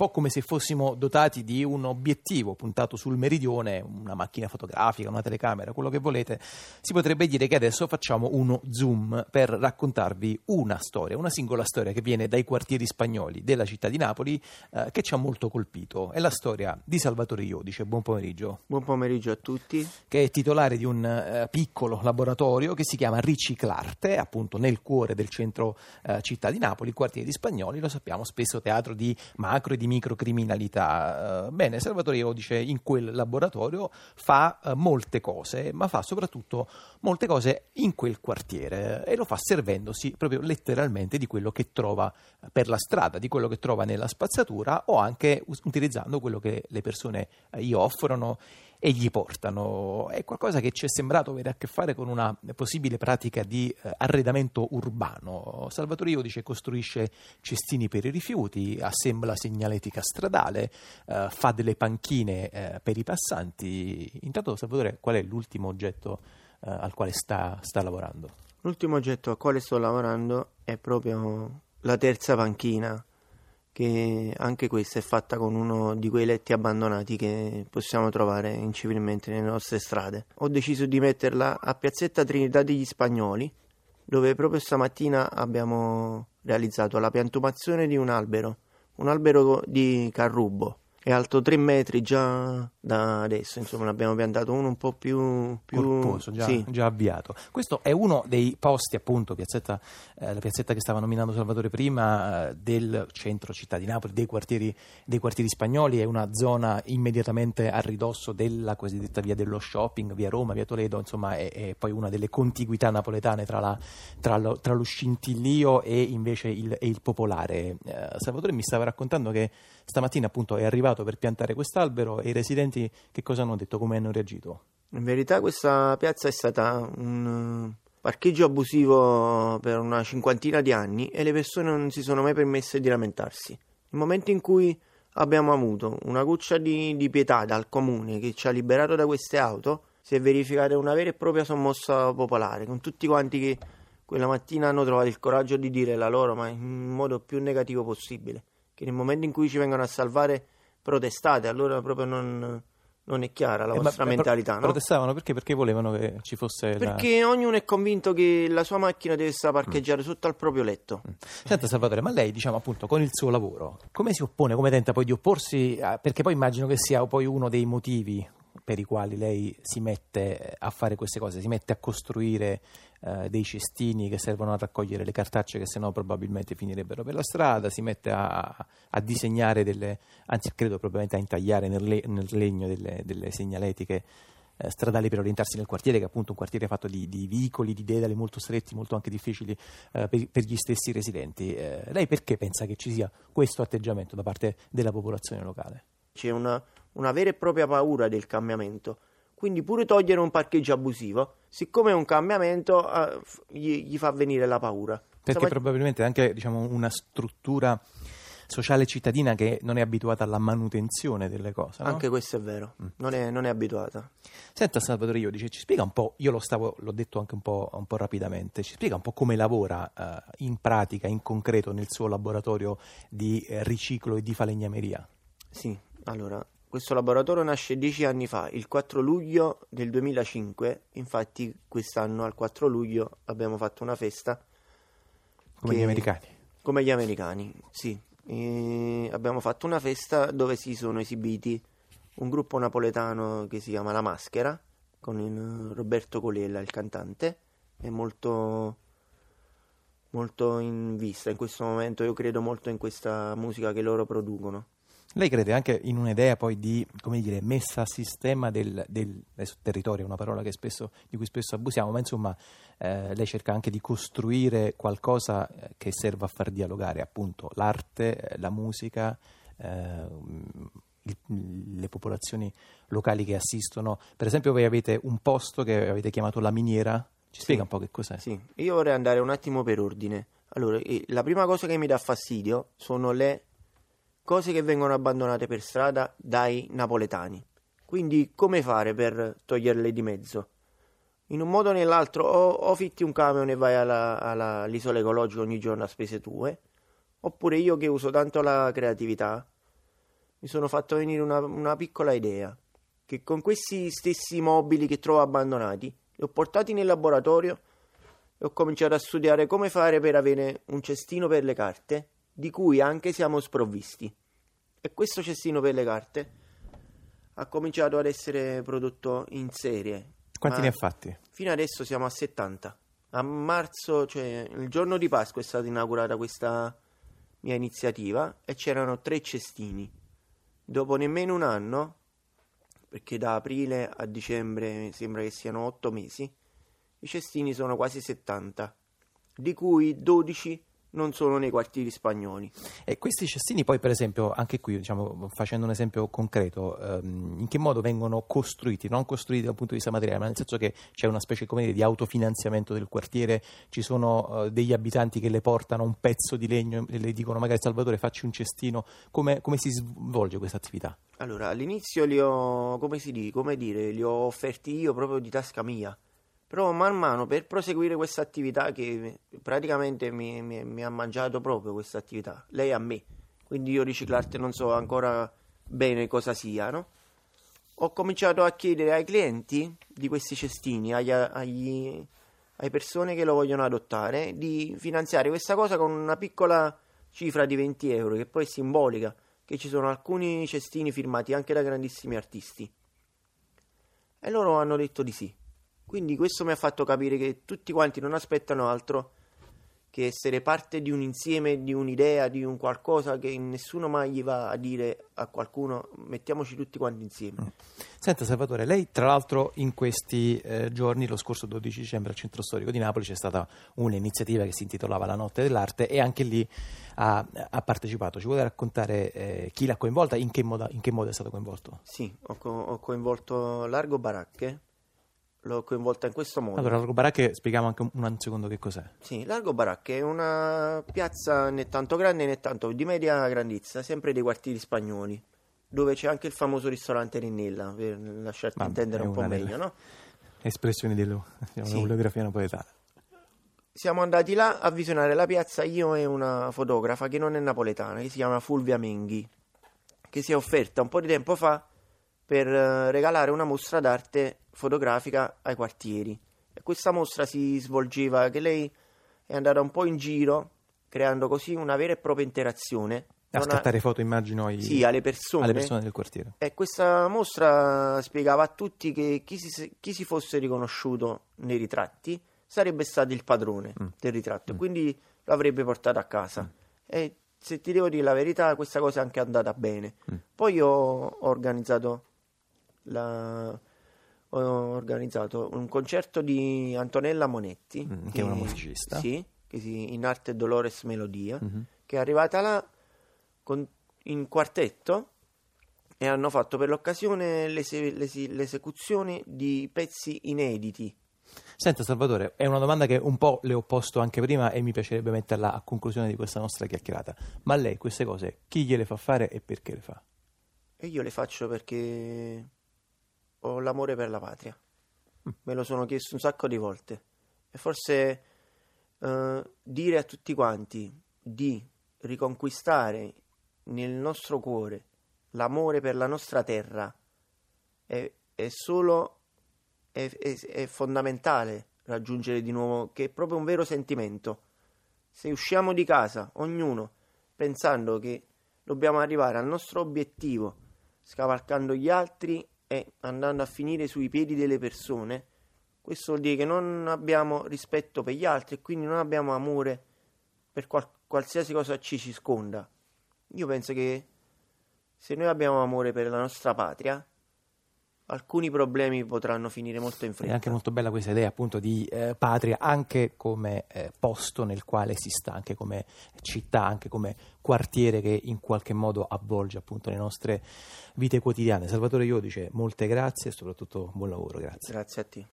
po' come se fossimo dotati di un obiettivo puntato sul meridione, una macchina fotografica, una telecamera, quello che volete, si potrebbe dire che adesso facciamo uno zoom per raccontarvi una storia, una singola storia che viene dai quartieri spagnoli della città di Napoli eh, che ci ha molto colpito. È la storia di Salvatore Iodice. Buon pomeriggio. Buon pomeriggio a tutti. Che è titolare di un eh, piccolo laboratorio che si chiama Riciclarte, appunto nel cuore del centro eh, città di Napoli, quartieri spagnoli, lo sappiamo, spesso teatro di macro e di microcriminalità. Eh, bene, Salvatore Iodice in quel laboratorio fa eh, molte cose, ma fa soprattutto molte cose in quel quartiere e lo fa servendosi proprio letteralmente di quello che trova per la strada, di quello che trova nella spazzatura o anche utilizzando quello che le persone eh, gli offrono e gli portano. È qualcosa che ci è sembrato avere a che fare con una possibile pratica di eh, arredamento urbano. Salvatore Iodice costruisce cestini per i rifiuti, assembla segnaletica stradale, eh, fa delle panchine eh, per i passanti. Intanto, Salvatore, qual è l'ultimo oggetto eh, al quale sta, sta lavorando? L'ultimo oggetto al quale sto lavorando è proprio la terza panchina che anche questa è fatta con uno di quei letti abbandonati che possiamo trovare incivilmente nelle nostre strade. Ho deciso di metterla a Piazzetta Trinità degli Spagnoli, dove proprio stamattina abbiamo realizzato la piantumazione di un albero, un albero di carrubo è alto 3 metri già da adesso, insomma l'abbiamo piantato uno un po' più, più corposo, già, sì. già, avviato. Questo è uno dei posti, appunto, piazzetta, eh, la piazzetta che stava nominando Salvatore prima, eh, del centro città di Napoli, dei quartieri, dei quartieri, spagnoli, è una zona immediatamente a ridosso della cosiddetta via dello shopping, via Roma, via Toledo, insomma è, è poi una delle contiguità napoletane tra, la, tra, lo, tra lo, scintillio e invece il, e il popolare. Eh, Salvatore mi stava raccontando che stamattina appunto è arrivato per piantare quest'albero e i residenti che cosa hanno detto, come hanno reagito? In verità questa piazza è stata un parcheggio abusivo per una cinquantina di anni e le persone non si sono mai permesse di lamentarsi. Il momento in cui abbiamo avuto una goccia di, di pietà dal comune che ci ha liberato da queste auto, si è verificata una vera e propria sommossa popolare, con tutti quanti che quella mattina hanno trovato il coraggio di dire la loro, ma in modo più negativo possibile che nel momento in cui ci vengono a salvare protestate, allora proprio non, non è chiara la eh, vostra ma, mentalità. Pro- no? Protestavano perché? Perché volevano che ci fosse. Perché la... ognuno è convinto che la sua macchina deve stare parcheggiata mm. sotto al proprio letto. Mm. Senta, Salvatore, ma lei, diciamo appunto, con il suo lavoro, come si oppone, come tenta poi di opporsi? A... Perché poi immagino che sia poi uno dei motivi per i quali lei si mette a fare queste cose, si mette a costruire eh, dei cestini che servono a raccogliere le cartacce che sennò probabilmente finirebbero per la strada, si mette a, a disegnare delle, anzi credo probabilmente a intagliare nel, le, nel legno delle, delle segnaletiche eh, stradali per orientarsi nel quartiere, che è appunto un quartiere fatto di, di vicoli, di dedali molto stretti, molto anche difficili eh, per, per, gli stessi residenti. Eh, lei perché pensa che ci sia questo atteggiamento da parte della popolazione locale? C'è una, una vera e propria paura del cambiamento. Quindi pure togliere un parcheggio abusivo, siccome è un cambiamento, eh, gli, gli, fa venire la paura. Perché Stava... probabilmente anche diciamo, una struttura sociale cittadina che non è abituata alla manutenzione delle cose. No? Anche questo è vero, mm. non, è, non, è, abituata. Senta Salvatore io dice, ci spiega un po', io lo stavo, l'ho detto anche un po', un po rapidamente, ci spiega un po' come lavora uh, in pratica, in concreto, nel suo laboratorio di eh, riciclo e di falegnameria? Sì, allora, questo laboratorio nasce dieci anni fa, il 4 luglio del 2005, infatti quest'anno al 4 luglio abbiamo fatto una festa. Come gli americani? Come gli americani, sì. E abbiamo fatto una festa dove si sono esibiti un gruppo napoletano che si chiama La Maschera, con Roberto Colella, il cantante, è molto, molto in vista in questo momento, io credo molto in questa musica che loro producono. Lei crede anche in un'idea poi di dire, messa a sistema del, del territorio, una parola spesso, di cui spesso abusiamo, ma insomma eh, lei cerca anche di costruire qualcosa eh, che serva a far dialogare appunto l'arte, eh, la musica, eh, il, le popolazioni locali che assistono. Per esempio voi avete un posto che avete chiamato La Miniera, ci spiega sì, un po' che cos'è? Sì, io vorrei andare un attimo per ordine. Allora, la prima cosa che mi dà fastidio sono le cose che vengono abbandonate per strada dai napoletani. Quindi come fare per toglierle di mezzo? In un modo o nell'altro o, o fitti un camion e vai alla, alla, all'isola ecologica ogni giorno a spese tue, oppure io che uso tanto la creatività mi sono fatto venire una, una piccola idea, che con questi stessi mobili che trovo abbandonati, li ho portati nel laboratorio e ho cominciato a studiare come fare per avere un cestino per le carte, di cui anche siamo sprovvisti. E questo cestino per le carte ha cominciato ad essere prodotto in serie. Quanti ne ha fatti? Fino adesso siamo a 70. A marzo, cioè il giorno di Pasqua, è stata inaugurata questa mia iniziativa e c'erano tre cestini. Dopo nemmeno un anno, perché da aprile a dicembre sembra che siano otto mesi, i cestini sono quasi 70, di cui 12 non sono nei quartieri spagnoli. E questi cestini poi, per esempio, anche qui, diciamo, facendo un esempio concreto, ehm, in che modo vengono costruiti? Non costruiti dal punto di vista materiale, ma nel senso che c'è una specie come dire, di autofinanziamento del quartiere, ci sono eh, degli abitanti che le portano un pezzo di legno e le dicono magari Salvatore facci un cestino, come, come si svolge questa attività? Allora, all'inizio li ho, come si come dire, li ho offerti io proprio di tasca mia. Però man mano per proseguire questa attività che praticamente mi, mi, mi ha mangiato proprio questa attività, lei a me, quindi io riciclarte non so ancora bene cosa sia, no? Ho cominciato a chiedere ai clienti di questi cestini, agli, agli, alle persone che lo vogliono adottare, di finanziare questa cosa con una piccola cifra di 20 euro, che poi è simbolica, che ci sono alcuni cestini firmati anche da grandissimi artisti. E loro hanno detto di sì. Quindi questo mi ha fatto capire che tutti quanti non aspettano altro che essere parte di un insieme, di un'idea, di un qualcosa che nessuno mai gli va a dire a qualcuno mettiamoci tutti quanti insieme. Mm. Senta Salvatore, lei tra l'altro in questi eh, giorni, lo scorso 12 dicembre al Centro Storico di Napoli c'è stata un'iniziativa che si intitolava La Notte dell'Arte e anche lì ha, ha partecipato. Ci vuole raccontare eh, chi l'ha coinvolta, in che, modo, in che modo è stato coinvolto? Sì, ho, co- ho coinvolto Largo Baracche, l'ho coinvolta in questo modo. Allora, Largo Baracche, spieghiamo anche un, un secondo che cos'è. Sì, Largo Baracche è una piazza né tanto grande né tanto di media grandezza, sempre dei quartieri spagnoli, dove c'è anche il famoso ristorante Rinnella, per lasciarti Vabbè, intendere un po' una meglio, no? Espressioni di diciamo, Sì. bibliografia napoletana. Siamo andati là a visionare la piazza io e una fotografa che non è napoletana, che si chiama Fulvia Menghi, che si è offerta un po' di tempo fa per eh, regalare una mostra d'arte fotografica ai quartieri. E questa mostra si svolgeva che lei è andata un po' in giro, creando così una vera e propria interazione A scattare foto, immagino, ai- sì, alle persone. alle persone del quartiere. E questa mostra spiegava a tutti che chi si, chi si fosse riconosciuto nei ritratti sarebbe stato il padrone Mm. del ritratto, e quindi lo avrebbe portato a casa. E se ti devo dire la verità, questa cosa è anche andata bene. Mm. Poi ho, ho organizzato la- ho organizzato un concerto di Antonella Monetti, Mm, che è una musicista. Sì, che si, in arte Dolores Melodia Mhm. che è arrivata là con- in quartetto e hanno fatto per l'occasione l'ese- l'ese- l'esecuzione di pezzi inediti. Senta Salvatore, è una domanda che un po' le ho posto anche prima e mi piacerebbe metterla a conclusione di questa nostra chiacchierata. Ma lei queste cose chi gliele fa fare e perché le fa? E io le faccio perché ho l'amore per la patria. Me lo sono chiesto un sacco di volte. E forse eh, dire a tutti quanti di riconquistare nel nostro cuore l'amore per la nostra terra è, è solo è, è- è fondamentale raggiungere di nuovo che è proprio un vero sentimento. Se usciamo di casa, ognuno pensando che dobbiamo arrivare al nostro obiettivo, scavalcando gli altri e andando a finire sui piedi delle persone, questo vuol dire che non abbiamo rispetto per gli altri e quindi non abbiamo amore per qual- qualsiasi cosa ci circonda. Io penso che se noi abbiamo amore per la nostra patria, alcuni problemi potranno finire molto in È fretta. anche molto bella questa idea appunto di eh, patria anche come eh, posto nel quale si sta, anche come città, anche come quartiere che in qualche modo avvolge appunto le nostre vite quotidiane. Salvatore Iodice, molte grazie e soprattutto buon lavoro, grazie. Grazie a te.